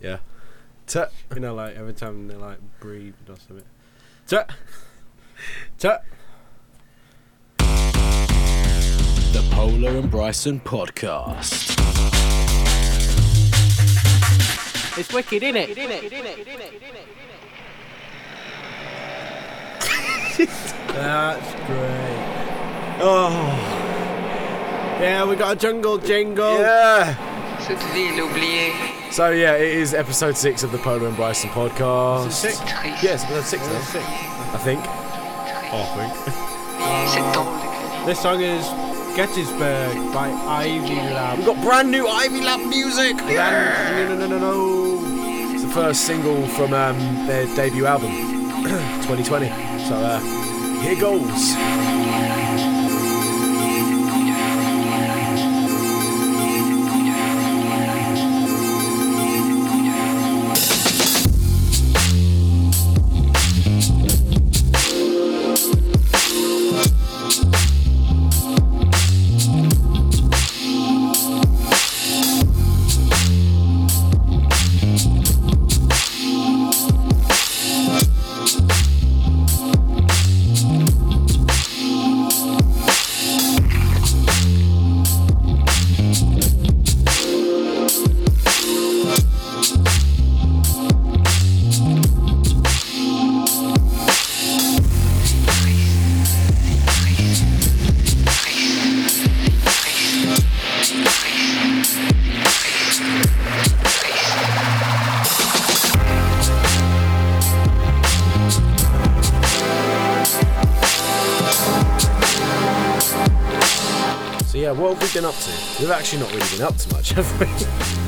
Yeah. Tut. You know, like every time they like breathe or something. Tut. Tut. The Pola and Bryson podcast. It's wicked, isn't it? That's great. Oh, Yeah, we got a jungle jingle. yeah. Cette ville oubliée. So yeah, it is episode six of the Pola and Bryson podcast. Is it six? Triste. Yes, episode six. Yeah, Now, six. I think. C'est drôle d'écrire. This song is Gettysburg by Ivy Lab. We've got brand new Ivy Lab music. Brand- no, no, no, no, no. It's the first single from um, their debut album, 2020. So uh, here goes. So yeah, what have we been up to? We've actually not really been up to much, have we?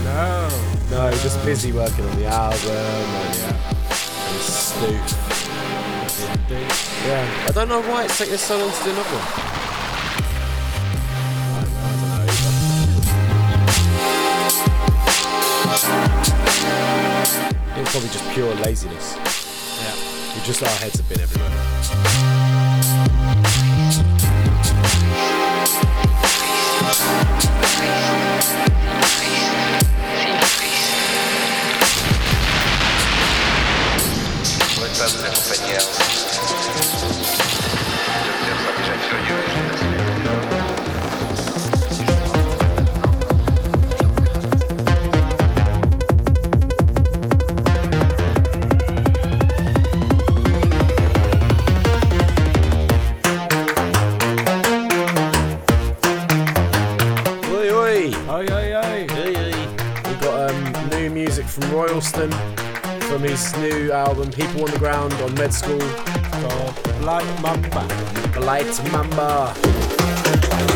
No. no, just busy working on the album and, yeah, and Stoop. Yeah, I don't know why it's taking us so long to do another one. I, I don't know either. It's probably just pure laziness. Yeah. We just our heads have been everywhere. Pochopení. From from his new album People on the Ground on Med School. Called Blight Mamba. Blight Mamba.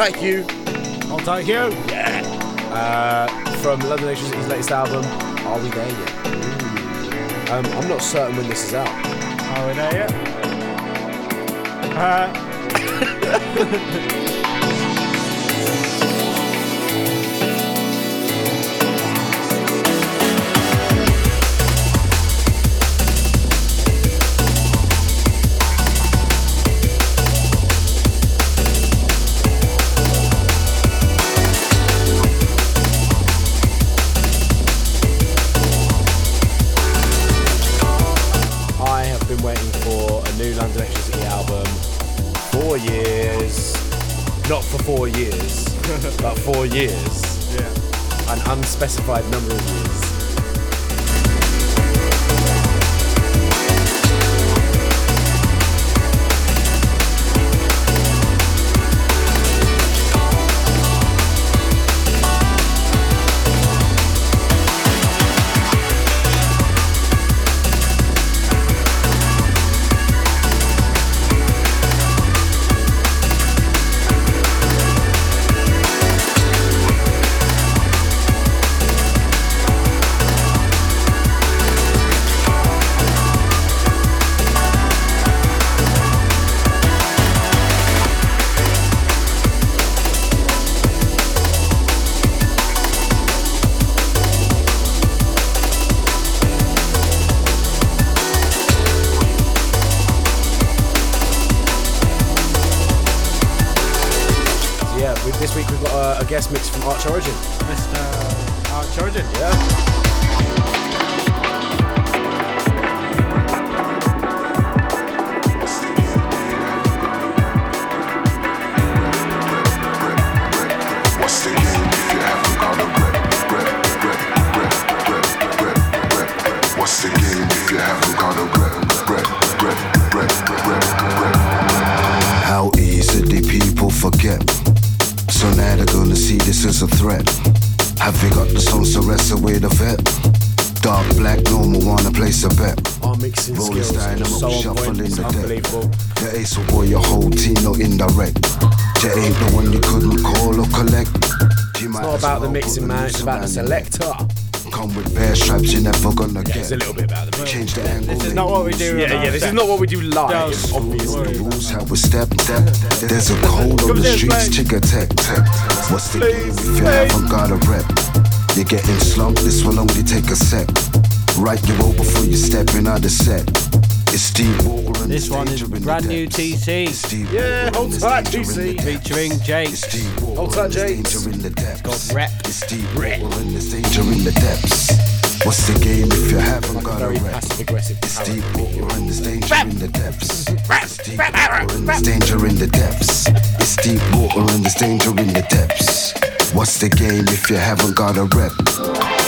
take you. Oh, I'll take you. Yeah. Uh, from London Elektricity's his latest album, Are We There Yet? Um, I'm not certain when this is out. Are we there yet? Uh. Unspecified number of mixing put man, loose it's about the around selector. Come with bare stripes, you're never gonna Yeah, get. it's a little bit about the. Change the angle. This is not what we do. Yeah, yeah, this is not what we do live, Don't obviously. The rules how we step, step. There's a code on the streets, way. chick attack, tech. What's the game if you Please. haven't got a rep? You're getting slumped, this will only take a sec. Right you roll before you step in out the set. It's Steve Walker This one is danger in the brand new. TC. Steve Yeah, hold tight, danger in the TC. Featuring Jake. It's Steve Walker Hold tight, and the Jakes. danger in the depths. called Rep. It's Steve Walker and the danger in the depths. What's the game if you haven't got a Very rep? passive aggressive. It's deep water and there's danger in the depths. It's deep water and there's danger in the depths. It's deep water and there's danger in the depths. What's the game if you haven't got a rep?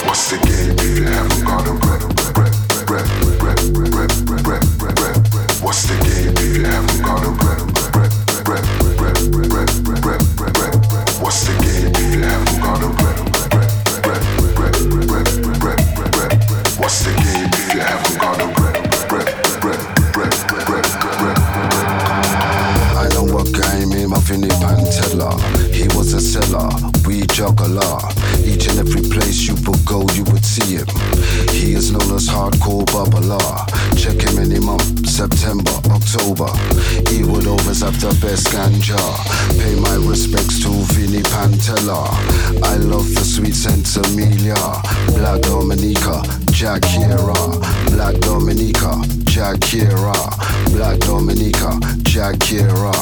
What's the game if you haven't got a rep? Rep, rep, rep, rep, rep, rep, He was a seller, we juggler. Each and every place you would go, you would see him. He is known as hardcore bubbler. Check him any month, September, October. He would always have the best ganja. Pay my respects to Vinny Pantella. I love the sweet sense Amelia. Black Dominica, Jackira. Black Dominica, Jackira. Black Dominica, Jackira.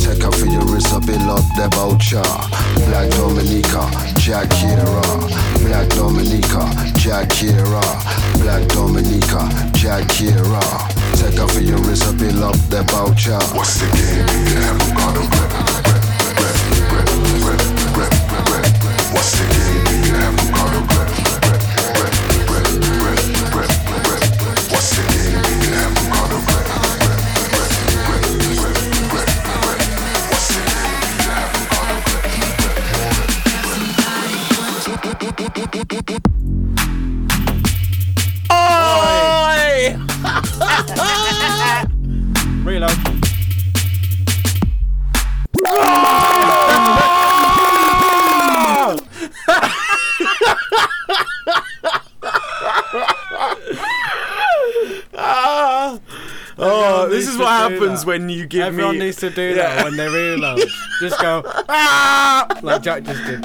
Take her for your wrist, up in up the voucher. Black Dominica, Jackira. Black Dominica, Jackira. Black Dominica, Jackira. Take her for your wrist, up in up the voucher. What's the game. What's the game happens when you give Everyone me. needs to do that when they're realise. just go ah, like Jack just did.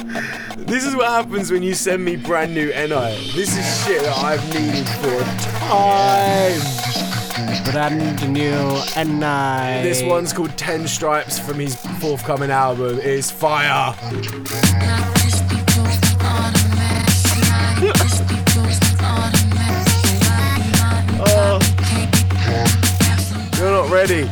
This is what happens when you send me brand new Enei. This is shit that I've needed for time. Brand new Enei. This one's called Ten Stripes from his forthcoming album. It's fire. You're not ready.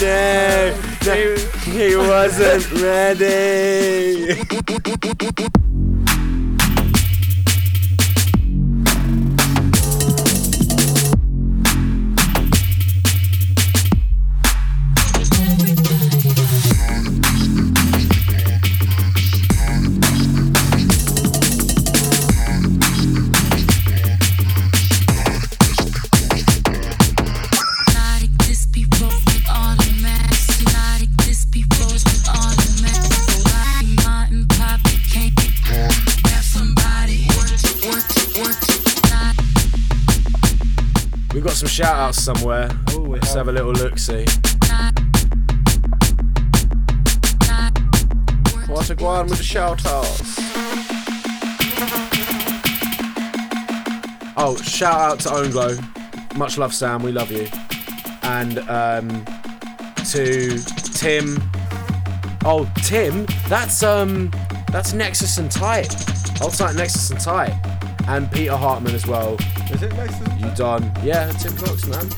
No, no, he wasn't ready. Shout out somewhere. Oh, we Let's have. a little look see. What a go with the shout outs. Oh, shout out to Own Glow. Much love, Sam. We love you. And um, to Tim. Oh, Tim. That's um, that's Nexus and Tight. Hold tight, Nexus and Tight. And Peter Hartman as well. Is it next to You done? Yeah, Tim Cox, man.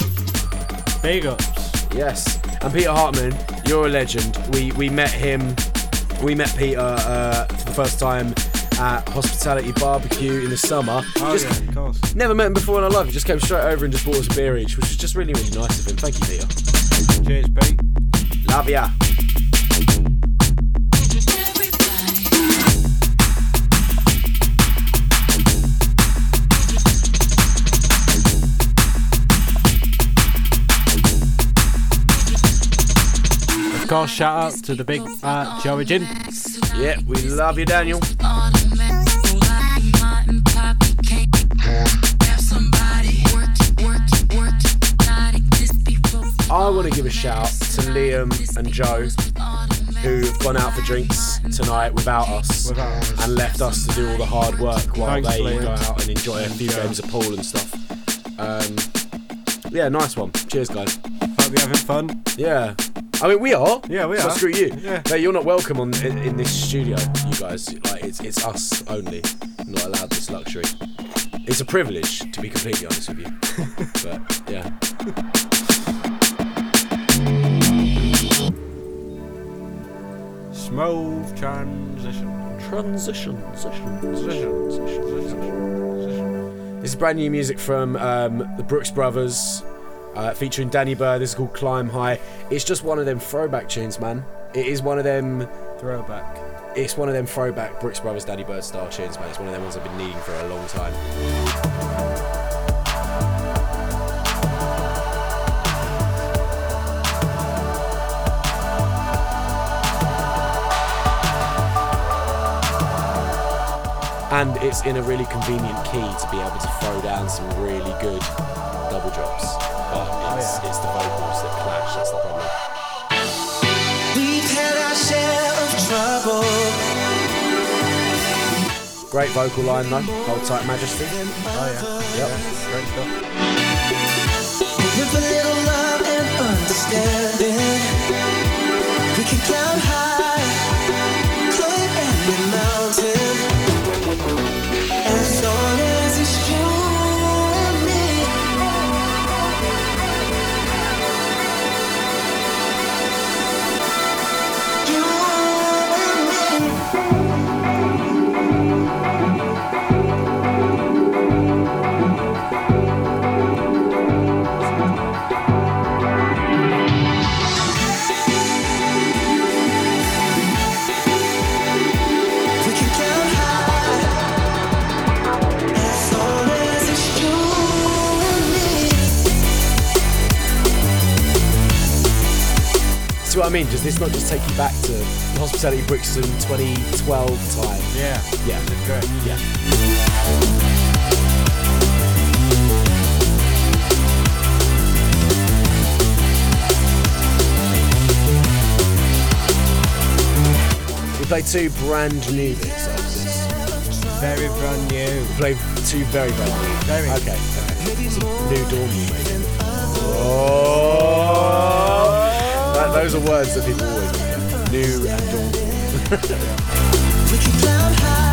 Big ups. Yes. And Peter Hartman, you're a legend. We we met him. We met Peter uh, for the first time at Hospitality Barbecue in the summer. Oh just yeah, of course. never met him before in our life. He just came straight over and just bought us a beer each, which was just really really nice of him. Thank you, Peter. Cheers, Pete. Love ya. Course, shout out to the big uh, Joey Gin. Yeah, we love you, Daniel. I want to give a shout to Liam and Joe, who've gone out for drinks tonight without us, Without us. and left us to do all the hard work while Thanks, they Liam. go out and enjoy a few Joe. games of pool and stuff. Um, yeah, nice one. Cheers, guys. Hope you're having fun. Yeah. I mean, we are. Yeah, we so are. screw you. Yeah. No, you're not welcome on in, in this studio, you guys. Like, it's it's us only. Not allowed this luxury. It's a privilege, to be completely honest with you. but yeah. Smooth transition. Transition, transition, transition, transition. This is brand new music from um, the Brookes Brothers, uh, featuring Danny Byrd. This is called Climb High. It's just one of them throwback tunes, man. It is one of them. Throwback. It's one of them throwback Brookes Brothers, Danny Byrd style tunes, man. It's one of them ones I've been needing for a long time. And it's in a really convenient key to be able to throw down some really good double drops. But it's, it's the vocals that clash, that's the problem. We've had our share of trouble. Great vocal line though. Hold tight, Majesty. Oh yeah. Yep. Great stuff. With a little love and understanding, we can climb high, what I mean? Does this not just take you back to Hospitality Brixton 2012 time? Yeah. Yeah. great, Yeah. We play two brand new bits of this. Very brand new. We play two very brand new. Very. Okay. okay. New Dawn, maybe. Oh those are words that people always use. New and Dawn.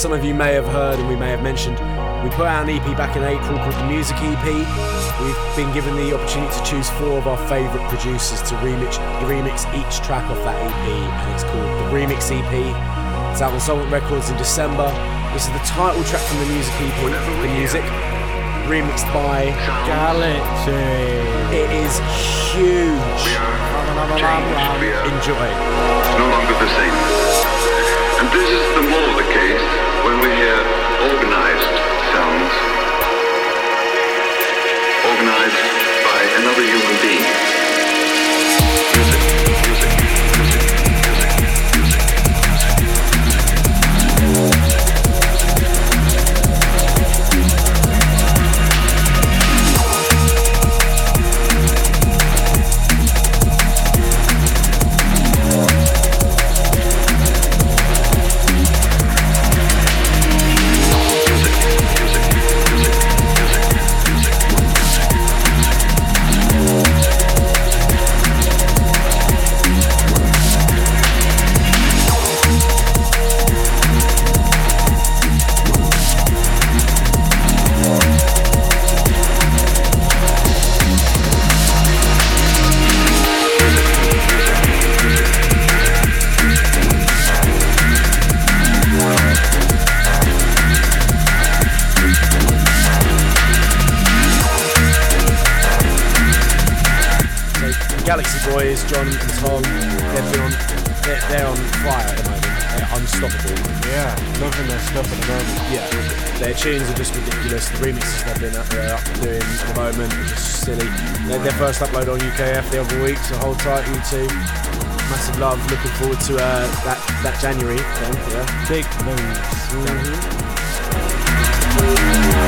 Some of you may have heard and we may have mentioned, we put out an EP back in April called the Music EP. We've been given the opportunity to choose four of our favourite producers to remix, remix each track off that EP, and it's called the Remix EP. It's out on Solvent Records in December. This is the title track from the Music EP, the music, remixed by GLXY. It is huge. Changed. We are Enjoy. no longer the same. Organized sounds. Organized by another human being. Two. Massive love. Looking forward to uh, that that January. Then, yeah. Big moves. Whenever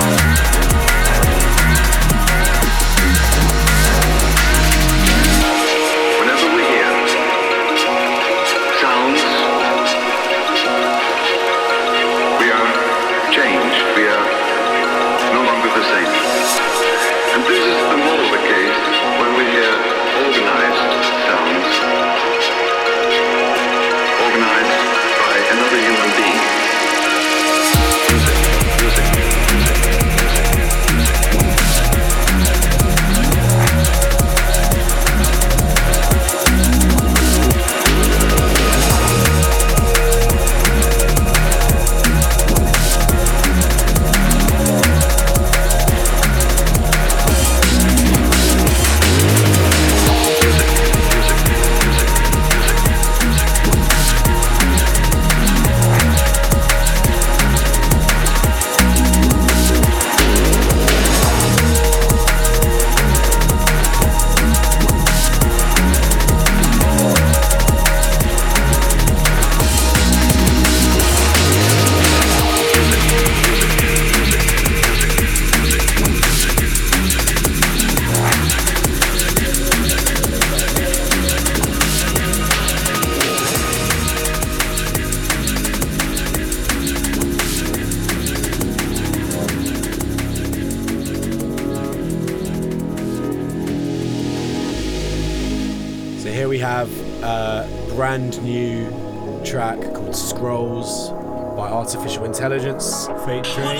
intelligence. Fate.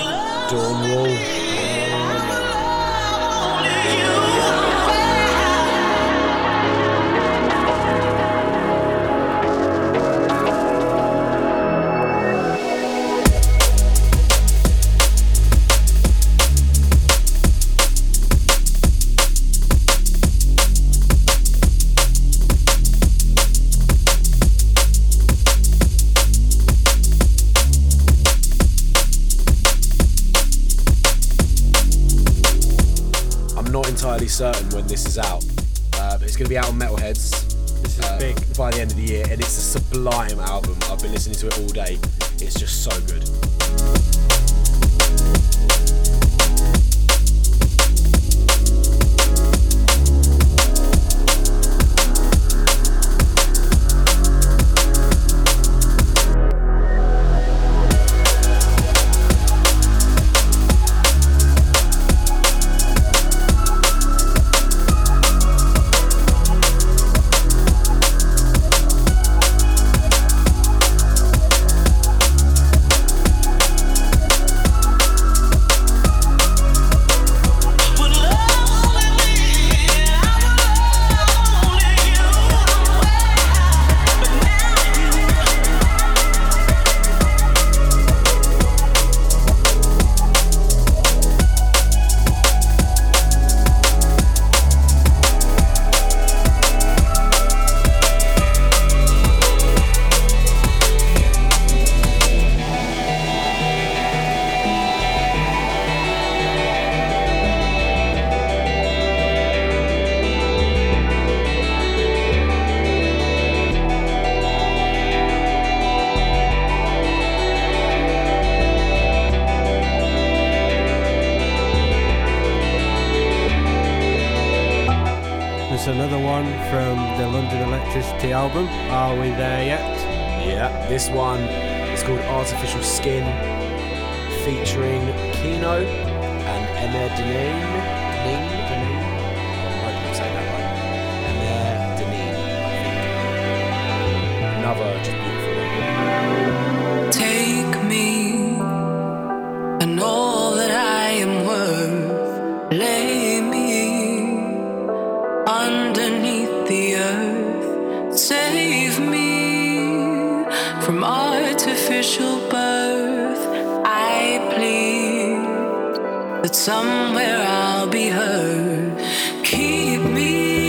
somewhere I'll be heard. Keep me.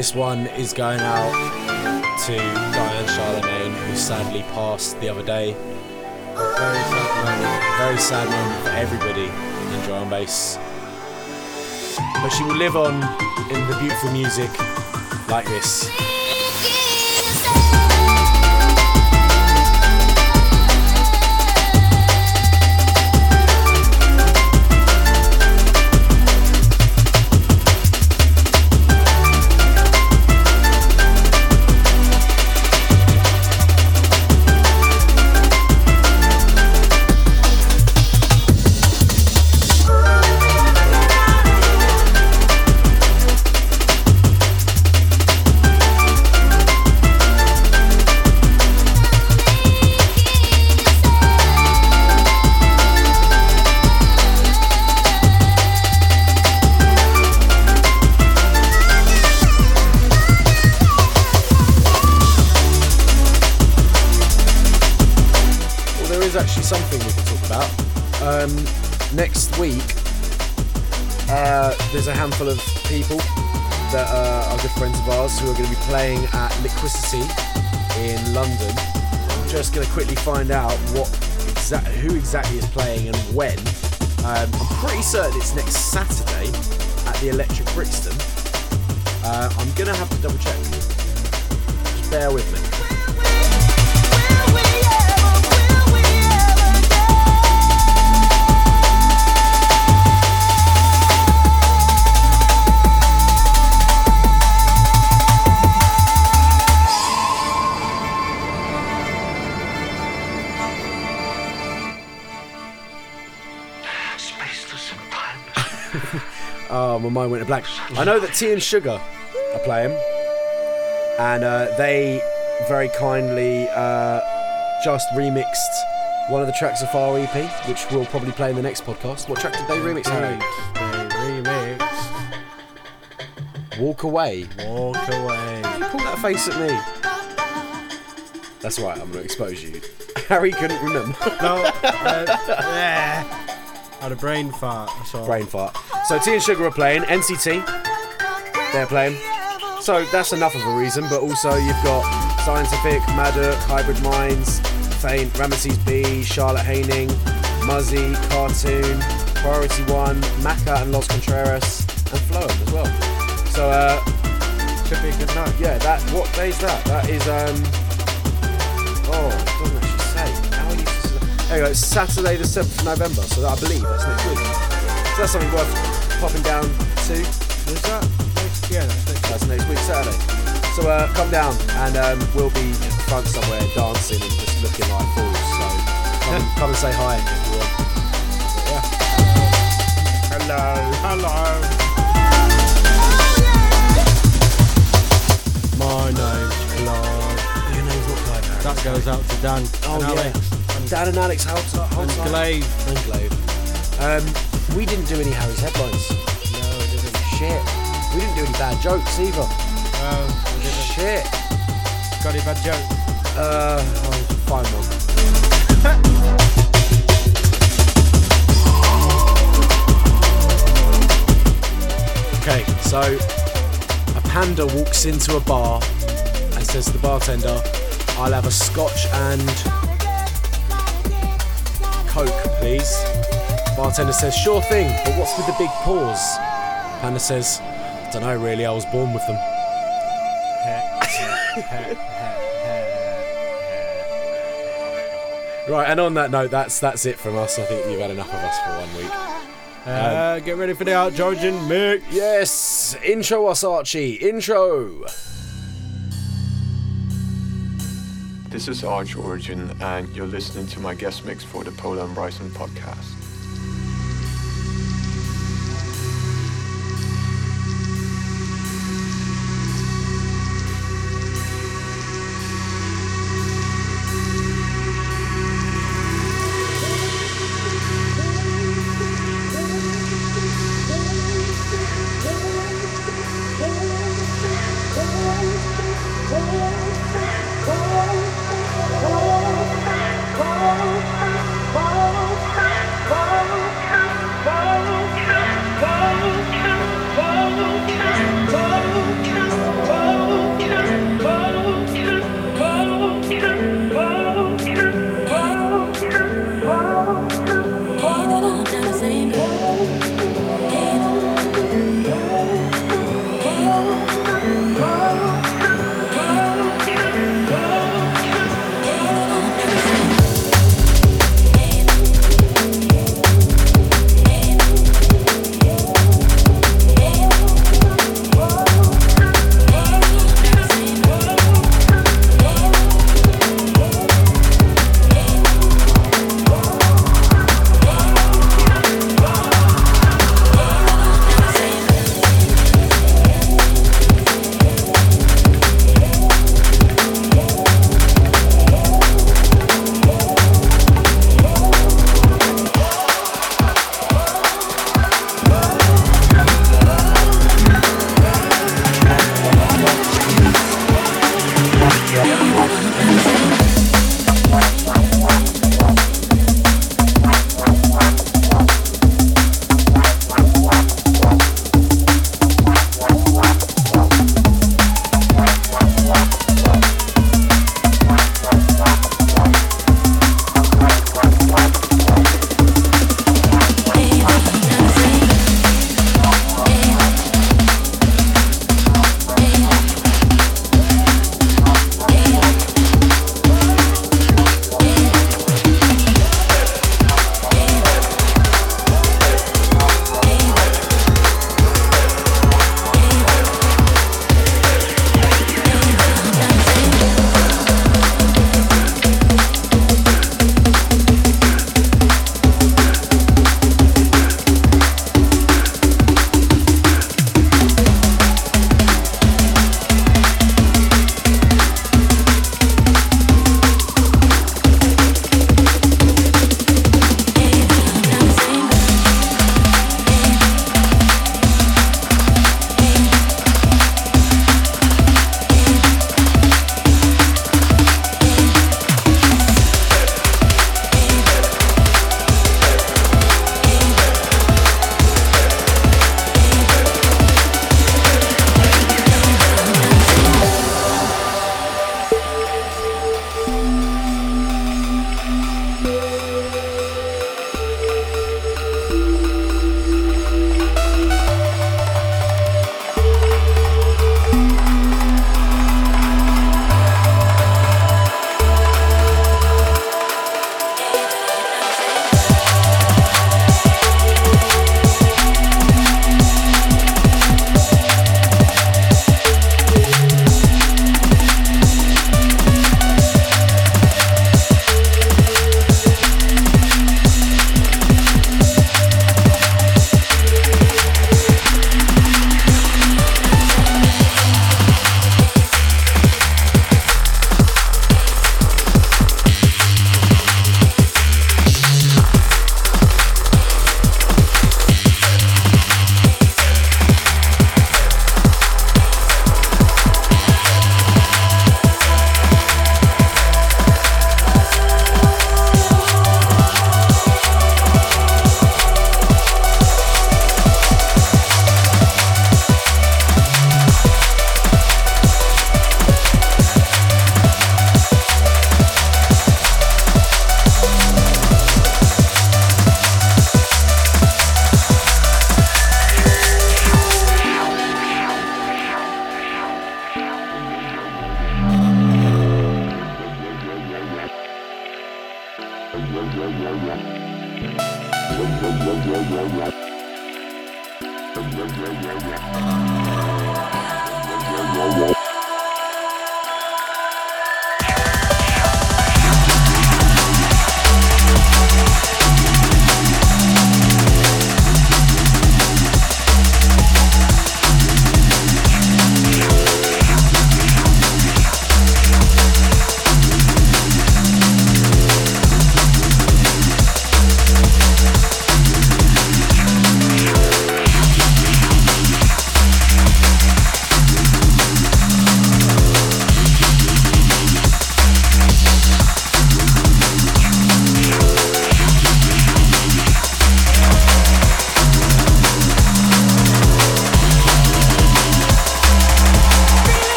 This one is going out to Diane Charlemagne, who sadly passed the other day. A very sad moment, very sad moment for everybody in drum and bass. But she will live on in the beautiful music like this. Handful of people that uh, are good friends of ours who are going to be playing at Liquicity in London. I'm just going to quickly find out what exa- who exactly is playing and when. Um, I'm pretty certain it's next Saturday at the Electric Brixton. Uh, I'm going to have to double check. Just bear with me. Oh, my mind went to blank. I know that Tea and Sugar are playing, and uh, they very kindly uh, just remixed one of the tracks of our EP, which we'll probably play in the next podcast. What track did they remix, Harry? They remix. Walk Away. Walk away. Pull that face at me. That's right, I'm going to expose you. Harry couldn't remember. No. Uh, yeah. Had a brain fart. That's all. Brain fart. So Tea and Sugar are playing. NCT, they're playing. So that's enough of a reason, but also you've got Scientific, Maduk, Hybrid Minds, Faint, Ramesses B, Charlotte Haining, Muzzy, Cartoon, Priority One, Macca and Loz Contreras, and Floem as well. So uh, Should be a good night. yeah, that what day is that? That is um oh, to- There you go. It's Saturday the seventh of November, so I believe that's next week. So that's something worth popping down to. Is that next? Yeah, that's next. That's next week Saturday. So uh, come down and um, we'll be in front somewhere dancing and just looking like fools. So come, and, come and say hi if you want. Hello. Hello. My name's Clive. Your name's not Clive That goes out to Dan Oh and yeah. Alex Dan and Alex Holzer. and. Glaive. And Glaive. Um, we didn't do any Harry's headlines. No, I didn't. Shit. We didn't do any bad jokes either. No, I didn't. Shit. Got any bad jokes? Uh, I'll find one. okay, so a panda walks into a bar and says to the bartender, I'll have a scotch and coke, please. Bartender says, sure thing, but what's with the big paws? Panda says, I don't know really, I was born with them. Right, and on that note, that's that's it from us. I think you've had enough of us for one week. Uh, get ready for the Arch Origin mix. Yes, intro us, Archie. Intro. This is Arch Origin, and you're listening to my guest mix for the Pola and Bryson podcast.